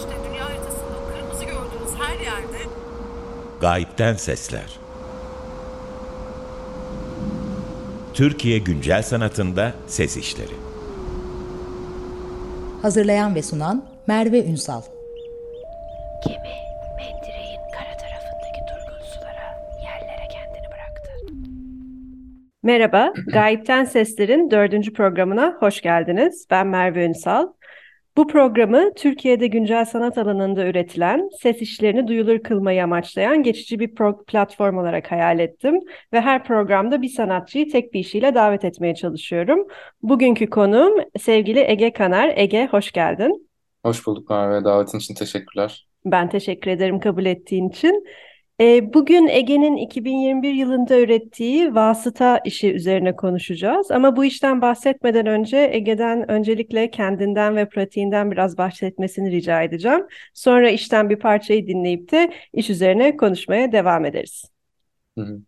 işte dünya haritasında o kırmızı gördüğünüz her yerde Gayipten Sesler Türkiye Güncel Sanatında Ses İşleri Hazırlayan ve sunan Merve Ünsal. Gemi mendireğin kara tarafındaki durgun sulara, yerlere kendini bıraktı. Merhaba, Gayipten Sesler'in dördüncü programına hoş geldiniz. Ben Merve Ünsal. Bu programı Türkiye'de güncel sanat alanında üretilen, ses işlerini duyulur kılmayı amaçlayan geçici bir platform olarak hayal ettim. Ve her programda bir sanatçıyı tek bir işiyle davet etmeye çalışıyorum. Bugünkü konuğum sevgili Ege Kanar. Ege, hoş geldin. Hoş bulduk Merve. Davetin için teşekkürler. Ben teşekkür ederim kabul ettiğin için. Ee, bugün Ege'nin 2021 yılında ürettiği vasıta işi üzerine konuşacağız. Ama bu işten bahsetmeden önce Ege'den öncelikle kendinden ve pratiğinden biraz bahsetmesini rica edeceğim. Sonra işten bir parçayı dinleyip de iş üzerine konuşmaya devam ederiz. Hı hı.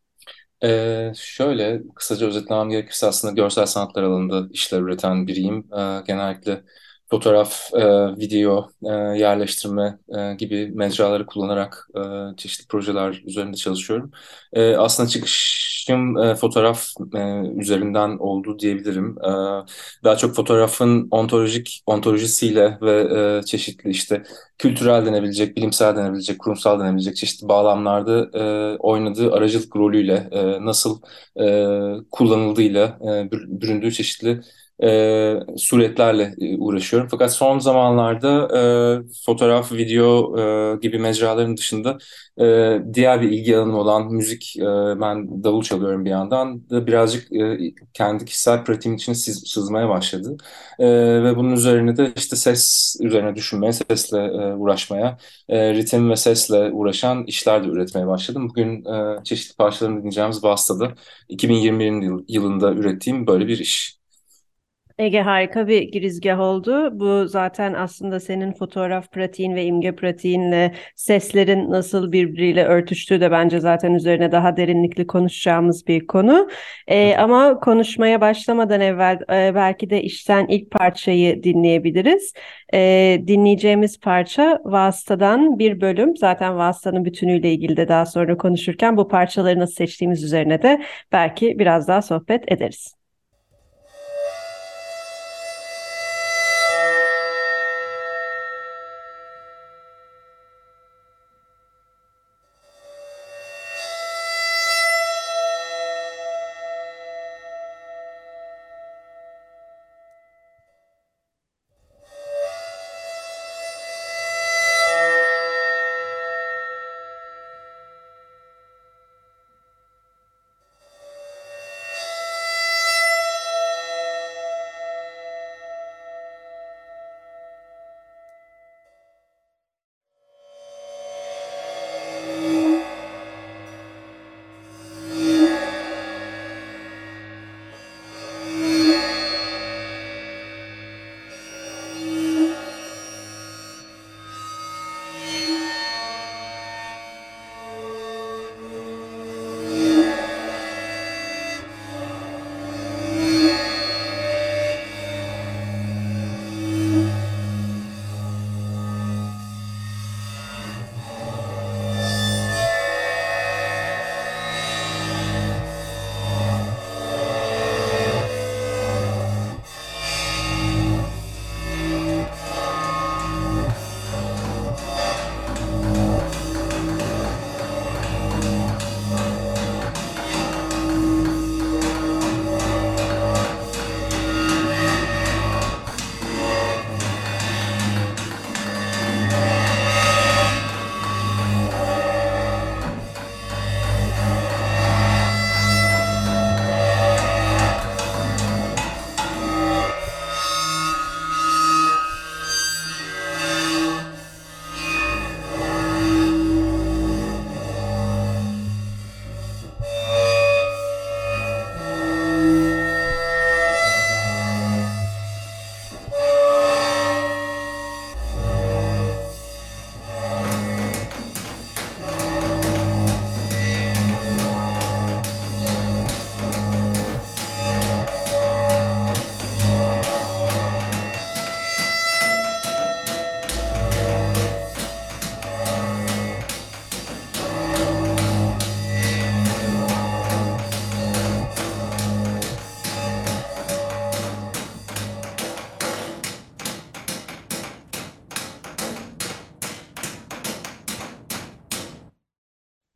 Ee, şöyle kısaca özetlemem gerekirse aslında görsel sanatlar alanında işler üreten biriyim. Ee, genellikle fotoğraf, e, video, e, yerleştirme e, gibi mecraları kullanarak e, çeşitli projeler üzerinde çalışıyorum. E, aslında çıkışım e, fotoğraf e, üzerinden oldu diyebilirim. E, daha çok fotoğrafın ontolojik ontolojisiyle ve e, çeşitli işte kültürel denebilecek, bilimsel denebilecek, kurumsal denebilecek çeşitli bağlamlarda e, oynadığı aracılık rolüyle e, nasıl e, kullanıldığıyla e, büründüğü çeşitli e, suretlerle e, uğraşıyorum. Fakat son zamanlarda e, fotoğraf, video e, gibi mecraların dışında e, diğer bir ilgi alanım olan müzik, e, ben davul çalıyorum bir yandan da birazcık e, kendi kişisel pratiğim için siz, sızmaya başladı. E, ve bunun üzerine de işte ses üzerine düşünmeye, sesle e, uğraşmaya, e, ritim ve sesle uğraşan işler de üretmeye başladım. Bugün e, çeşitli parçalarını dinleyeceğimiz Vasta'da 2021 yılında ürettiğim böyle bir iş. Ege harika bir girizgah oldu. Bu zaten aslında senin fotoğraf pratiğin ve imge pratiğinle seslerin nasıl birbiriyle örtüştüğü de bence zaten üzerine daha derinlikli konuşacağımız bir konu. Ee, ama konuşmaya başlamadan evvel e, belki de işten ilk parçayı dinleyebiliriz. Ee, dinleyeceğimiz parça Vasıta'dan bir bölüm. Zaten Vasıta'nın bütünüyle ilgili de daha sonra konuşurken bu parçaları nasıl seçtiğimiz üzerine de belki biraz daha sohbet ederiz.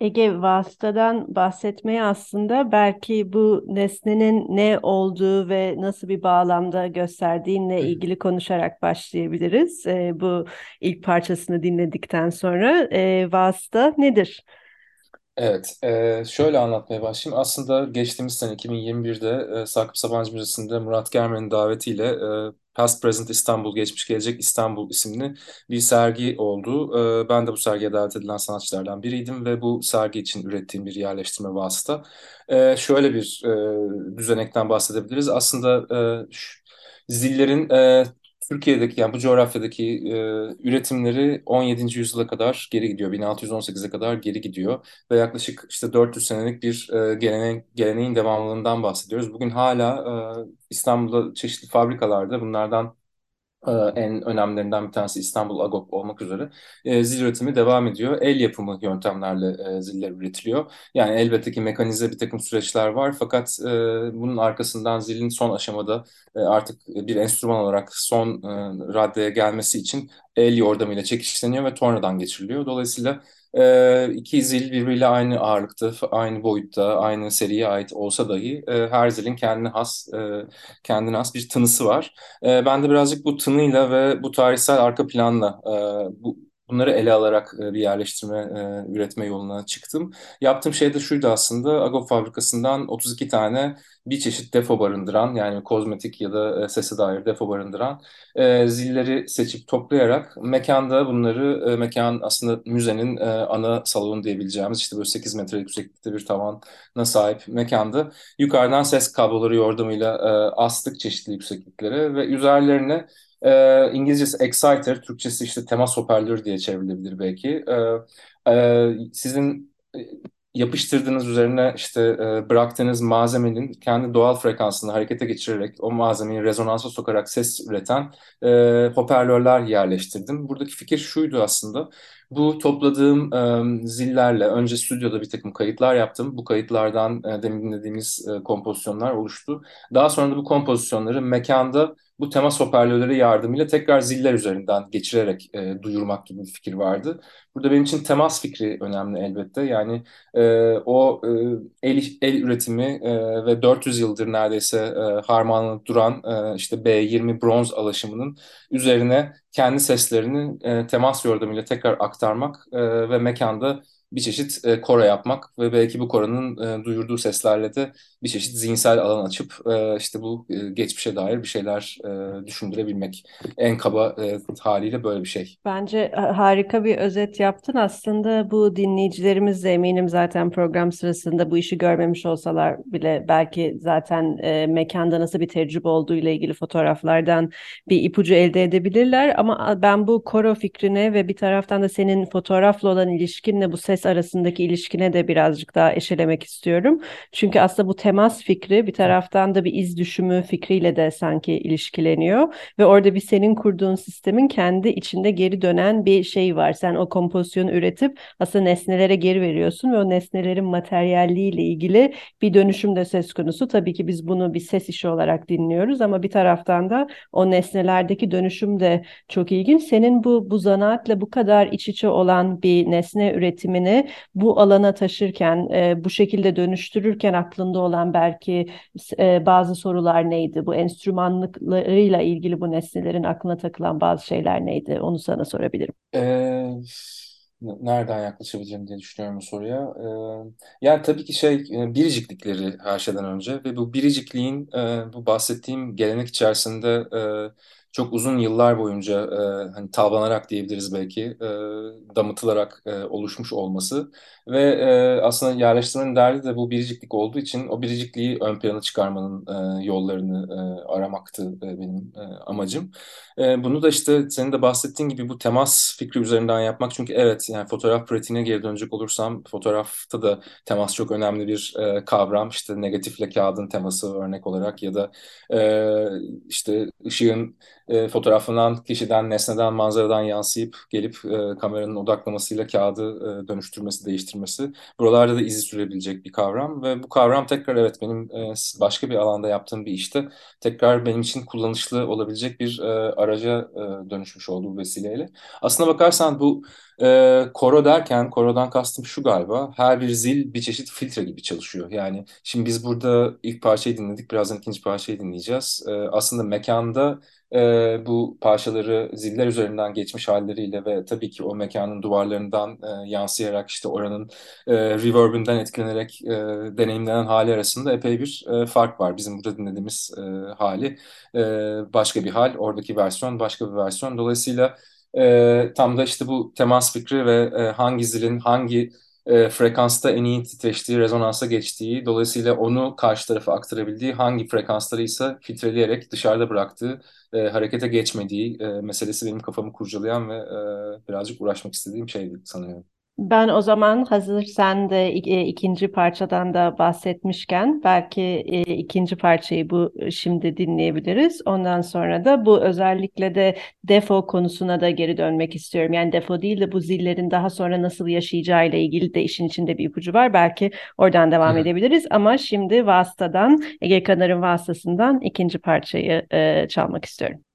Ege vasıtadan bahsetmeye aslında belki bu nesnenin ne olduğu ve nasıl bir bağlamda gösterdiğinle ilgili konuşarak başlayabiliriz. Ee, bu ilk parçasını dinledikten sonra e, vasıta nedir? Evet, e, şöyle anlatmaya başlayayım. Aslında geçtiğimiz sene 2021'de e, Sakıp Sabancı Müzesi'nde Murat Germen'in davetiyle e, Past Present İstanbul, Geçmiş Gelecek İstanbul isimli bir sergi oldu. E, ben de bu sergiye davet edilen sanatçılardan biriydim ve bu sergi için ürettiğim bir yerleştirme vasıta. E, şöyle bir e, düzenekten bahsedebiliriz. Aslında e, şu, zillerin e, Türkiye'deki yani bu coğrafyadaki e, üretimleri 17. yüzyıla kadar geri gidiyor. 1618'e kadar geri gidiyor ve yaklaşık işte 400 senelik bir e, geleneğin, geleneğin devamlılığından bahsediyoruz. Bugün hala e, İstanbul'da çeşitli fabrikalarda bunlardan en önemlilerinden bir tanesi İstanbul Agop olmak üzere e, zil üretimi devam ediyor. El yapımı yöntemlerle e, ziller üretiliyor. Yani elbette ki mekanize bir takım süreçler var fakat e, bunun arkasından zilin son aşamada e, artık bir enstrüman olarak son e, raddeye gelmesi için el yordamıyla çekişleniyor ve tornadan geçiriliyor. Dolayısıyla e, iki zil birbiriyle aynı ağırlıkta, aynı boyutta, aynı seriye ait olsa dahi e, her zilin kendine has, e, kendine has bir tınısı var. E, ben de birazcık bu tınıyla ve bu tarihsel arka planla e, bu Bunları ele alarak e, bir yerleştirme, e, üretme yoluna çıktım. Yaptığım şey de şuydu aslında. Agop fabrikasından 32 tane bir çeşit defo barındıran yani kozmetik ya da e, sese dair defo barındıran zilleri seçip toplayarak mekanda bunları mekan aslında müzenin ana salonu diyebileceğimiz işte böyle 8 metre yükseklikte bir tavana sahip mekanda yukarıdan ses kabloları yordamıyla astık çeşitli yüksekliklere ve üzerlerine e, İngilizcesi exciter, Türkçesi işte temas hoparlörü diye çevrilebilir belki. E, e, sizin e, yapıştırdığınız üzerine işte e, bıraktığınız malzemenin kendi doğal frekansını harekete geçirerek o malzemeyi rezonansa sokarak ses üreten e, hoparlörler yerleştirdim. Buradaki fikir şuydu aslında. Bu topladığım e, zillerle önce stüdyoda bir takım kayıtlar yaptım. Bu kayıtlardan e, demin dinlediğimiz e, kompozisyonlar oluştu. Daha sonra da bu kompozisyonları mekanda bu temas hoparlörleri yardımıyla tekrar ziller üzerinden geçirerek e, duyurmak gibi bir fikir vardı. Burada benim için temas fikri önemli elbette. Yani e, o e, el, el üretimi e, ve 400 yıldır neredeyse e, harmanlanıp duran e, işte B20 bronz alaşımının üzerine kendi seslerini e, temas yordamıyla tekrar aktarmak e, ve mekanda bir çeşit e, koro yapmak ve belki bu koronun e, duyurduğu seslerle de bir çeşit zihinsel alan açıp e, işte bu e, geçmişe dair bir şeyler e, düşündürebilmek. En kaba e, haliyle böyle bir şey. Bence harika bir özet yaptın. Aslında bu dinleyicilerimiz de eminim zaten program sırasında bu işi görmemiş olsalar bile belki zaten e, mekanda nasıl bir tecrübe olduğu ile ilgili fotoğraflardan bir ipucu elde edebilirler. Ama ben bu koro fikrine ve bir taraftan da senin fotoğrafla olan ilişkinle bu ses arasındaki ilişkine de birazcık daha eşelemek istiyorum. Çünkü aslında bu temas fikri bir taraftan da bir iz düşümü fikriyle de sanki ilişkileniyor ve orada bir senin kurduğun sistemin kendi içinde geri dönen bir şey var. Sen o kompozisyonu üretip aslında nesnelere geri veriyorsun ve o nesnelerin materyalliğiyle ilgili bir dönüşüm de söz konusu. Tabii ki biz bunu bir ses işi olarak dinliyoruz ama bir taraftan da o nesnelerdeki dönüşüm de çok ilginç. Senin bu bu zanaatla bu kadar iç içe olan bir nesne üretimini bu alana taşırken, e, bu şekilde dönüştürürken aklında olan olan belki e, bazı sorular neydi? Bu enstrümanlıklarıyla ilgili bu nesnelerin aklına takılan bazı şeyler neydi? Onu sana sorabilirim. Ee, nereden yaklaşabilirim diye düşünüyorum bu soruya. Ee, yani tabii ki şey e, biriciklikleri her şeyden önce ve bu biricikliğin e, bu bahsettiğim gelenek içerisinde e, çok uzun yıllar boyunca e, hani tavlanarak diyebiliriz belki e, damıtılarak e, oluşmuş olması ve e, aslında yerleştirmenin derdi de bu biriciklik olduğu için o biricikliği ön plana çıkarmanın e, yollarını e, aramaktı e, benim e, amacım. E, bunu da işte senin de bahsettiğin gibi bu temas fikri üzerinden yapmak çünkü evet yani fotoğraf pratiğine geri dönecek olursam fotoğrafta da temas çok önemli bir e, kavram işte negatifle kağıdın teması örnek olarak ya da e, işte ışığın e, fotoğraflanan kişiden, nesneden, manzaradan yansıyıp gelip e, kameranın odaklamasıyla kağıdı e, dönüştürmesi, değiştirmesi. Buralarda da izi sürebilecek bir kavram ve bu kavram tekrar evet benim e, başka bir alanda yaptığım bir işte tekrar benim için kullanışlı olabilecek bir e, araca e, dönüşmüş oldu bu vesileyle. Aslına bakarsan bu e, koro derken, korodan kastım şu galiba, her bir zil bir çeşit filtre gibi çalışıyor. Yani şimdi biz burada ilk parçayı dinledik, birazdan ikinci parçayı dinleyeceğiz. E, aslında mekanda e, bu parçaları ziller üzerinden geçmiş halleriyle ve tabii ki o mekanın duvarlarından e, yansıyarak işte oranın e, reverb'inden etkilenerek e, deneyimlenen hali arasında epey bir e, fark var. Bizim burada dinlediğimiz e, hali e, başka bir hal, oradaki versiyon başka bir versiyon. Dolayısıyla e, tam da işte bu temas fikri ve e, hangi zilin hangi e, frekansta en iyi titreştiği, rezonansa geçtiği, dolayısıyla onu karşı tarafa aktarabildiği, hangi frekansları ise filtreleyerek dışarıda bıraktığı, e, harekete geçmediği e, meselesi benim kafamı kurcalayan ve e, birazcık uğraşmak istediğim şeydi sanıyorum. Ben o zaman hazır sen de e, ikinci parçadan da bahsetmişken belki e, ikinci parçayı bu e, şimdi dinleyebiliriz. Ondan sonra da bu özellikle de defo konusuna da geri dönmek istiyorum. Yani defo değil de bu zillerin daha sonra nasıl yaşayacağıyla ilgili de işin içinde bir ipucu var. Belki oradan devam edebiliriz ama şimdi vasıtadan Ege Kanar'ın vasıtasından ikinci parçayı e, çalmak istiyorum.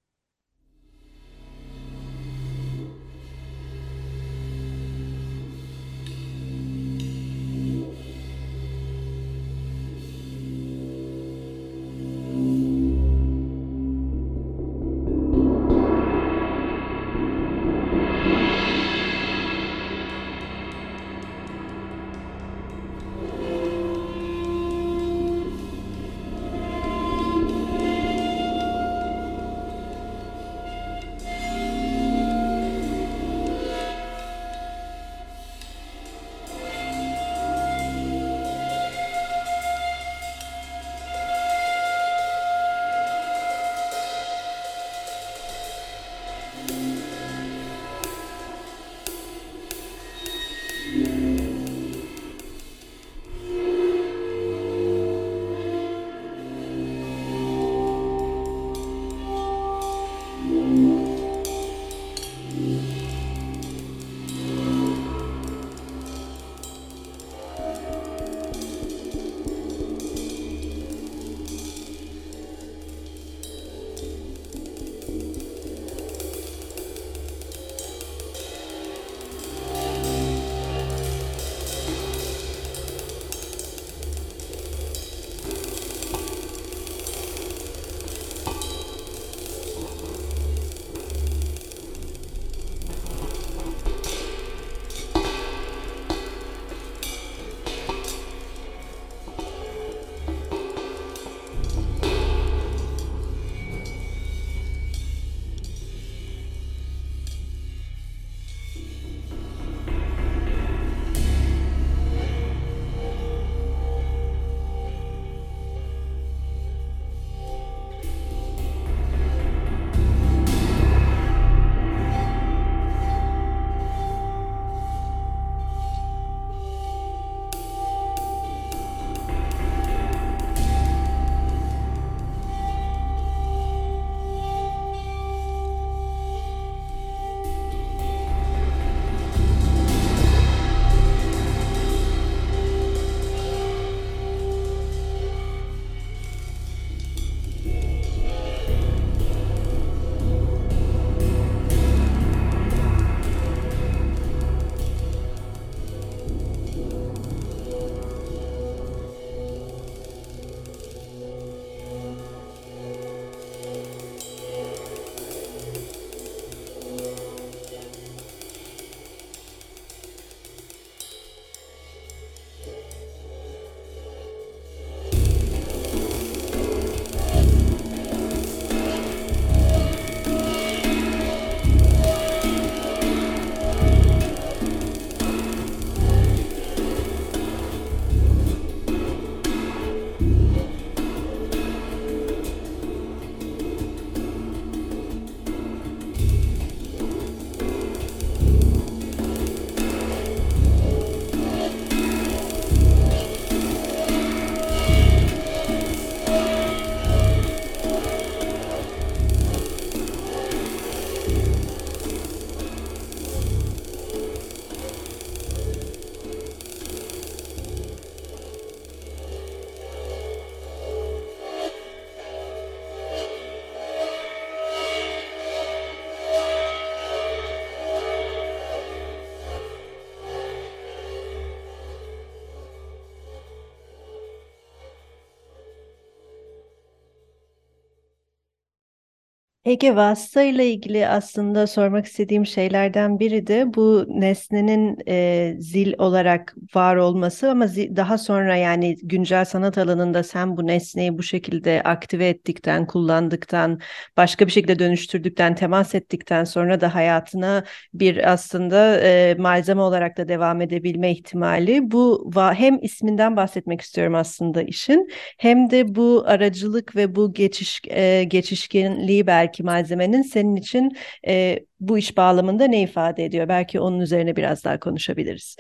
Ege vasıta ile ilgili aslında sormak istediğim şeylerden biri de bu nesnenin e, zil olarak var olması ama zi- daha sonra yani güncel sanat alanında sen bu nesneyi bu şekilde aktive ettikten, kullandıktan, başka bir şekilde dönüştürdükten, temas ettikten sonra da hayatına bir aslında e, malzeme olarak da devam edebilme ihtimali. Bu hem isminden bahsetmek istiyorum aslında işin hem de bu aracılık ve bu geçiş e, geçişkenliği belki malzemenin senin için e, bu iş bağlamında ne ifade ediyor? Belki onun üzerine biraz daha konuşabiliriz.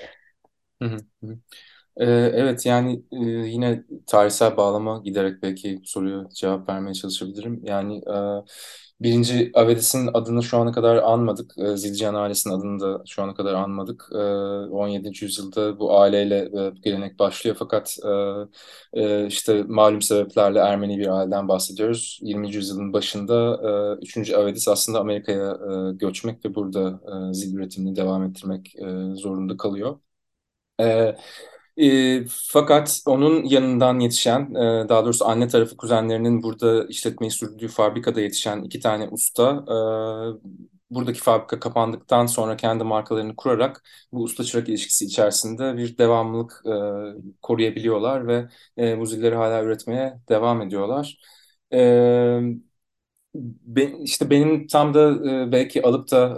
Hı hı. Ee, evet yani e, yine tarihsel bağlama giderek belki soruya cevap vermeye çalışabilirim. Yani e, birinci Avedis'in adını şu ana kadar anmadık. E, Zilcihan ailesinin adını da şu ana kadar anmadık. E, 17. yüzyılda bu aileyle e, bu gelenek başlıyor fakat e, e, işte malum sebeplerle Ermeni bir aileden bahsediyoruz. 20. yüzyılın başında e, 3. Avedis aslında Amerika'ya göçmek ve burada zil üretimini devam ettirmek zorunda kalıyor. E, e, fakat onun yanından yetişen, e, daha doğrusu anne tarafı kuzenlerinin burada işletmeyi sürdürdüğü fabrikada yetişen iki tane usta, e, buradaki fabrika kapandıktan sonra kendi markalarını kurarak bu usta-çırak ilişkisi içerisinde bir devamlılık e, koruyabiliyorlar ve e, bu zilleri hala üretmeye devam ediyorlar. E, ben, işte benim tam da e, belki alıp da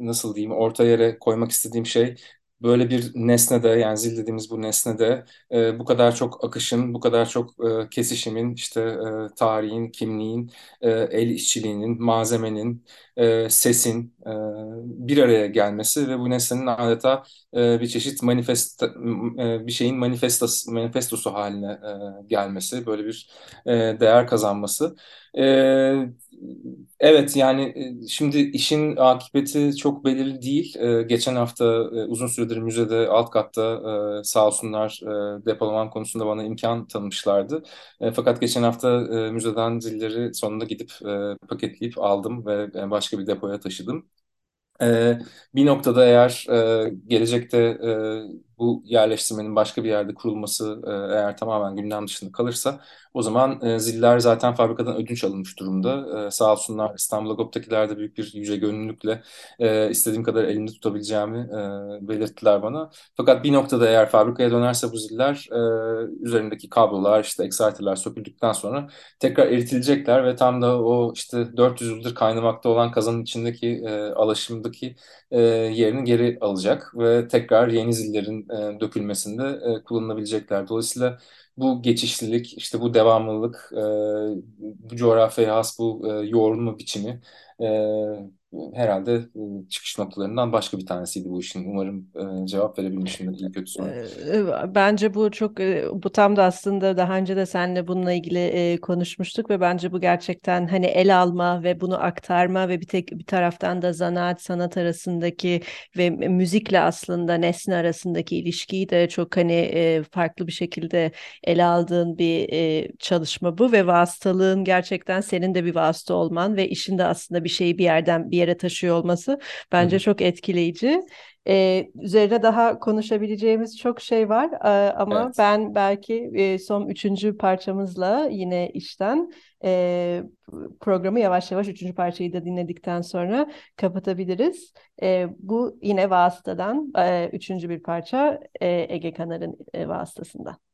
e, nasıl diyeyim orta yere koymak istediğim şey böyle bir nesnede yani zil dediğimiz bu nesnede e, bu kadar çok akışın, bu kadar çok e, kesişimin, işte e, tarihin, kimliğin, e, el işçiliğinin, malzemenin, e, sesin e, bir araya gelmesi ve bu nesnenin adeta e, bir çeşit manifest e, bir şeyin manifestos, manifestosu haline e, gelmesi, böyle bir e, değer kazanması. E, Evet yani e, şimdi işin akıbeti çok belirli değil. Ee, geçen hafta e, uzun süredir müzede alt katta e, sağ olsunlar e, depolaman konusunda bana imkan tanımışlardı. E, fakat geçen hafta e, müzeden zilleri sonunda gidip e, paketleyip aldım ve e, başka bir depoya taşıdım. E, bir noktada eğer e, gelecekte e, bu yerleştirmenin başka bir yerde kurulması e, eğer tamamen gündem dışında kalırsa o zaman e, ziller zaten fabrikadan ödünç alınmış durumda. E, sağ olsunlar İstanbul Agop'takiler de büyük bir yüce gönüllülükle e, istediğim kadar elimde tutabileceğimi belirttiler bana. Fakat bir noktada eğer fabrikaya dönerse bu ziller üzerindeki kablolar işte exciter'lar söküldükten sonra tekrar eritilecekler ve tam da o işte 400 yıldır kaynamakta olan kazanın içindeki e, alaşımdaki yerini geri alacak ve tekrar yeni zillerin e, dökülmesinde e, kullanılabilecekler. Dolayısıyla bu geçişlilik, işte bu devamlılık, e, bu coğrafyaya has bu e, yoğrulma biçimi herhalde e, çıkış noktalarından başka bir tanesiydi bu işin. Umarım e, cevap verebilmişimdir iyi kötü sonra. Ee, Bence bu çok e, bu tam da aslında daha önce de seninle bununla ilgili e, konuşmuştuk ve bence bu gerçekten hani el alma ve bunu aktarma ve bir tek bir taraftan da zanaat sanat arasındaki ve müzikle aslında nesne arasındaki ilişkiyi de çok hani e, farklı bir şekilde ele aldığın bir e, çalışma bu ve vasıtalığın gerçekten senin de bir vasıta olman ve işin de aslında bir şeyi bir yerden bir yere taşıyor olması bence Hı çok etkileyici. Ee, üzerine daha konuşabileceğimiz çok şey var Ee, ama Evet. ben belki e, son üçüncü parçamızla yine işten e, programı yavaş yavaş üçüncü parçayı da dinledikten sonra kapatabiliriz. E, bu yine vasıtadan e, üçüncü bir parça e, Ege Kanar'ın e, vasıtasından.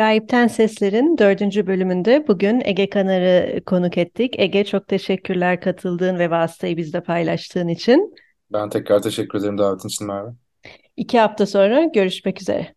Gayipten Sesler'in dördüncü bölümünde bugün Ege Kanar'ı konuk ettik. Ege çok teşekkürler katıldığın ve vasıtayı bizle paylaştığın için. Ben tekrar teşekkür ederim davetin için Merve. İki hafta sonra görüşmek üzere.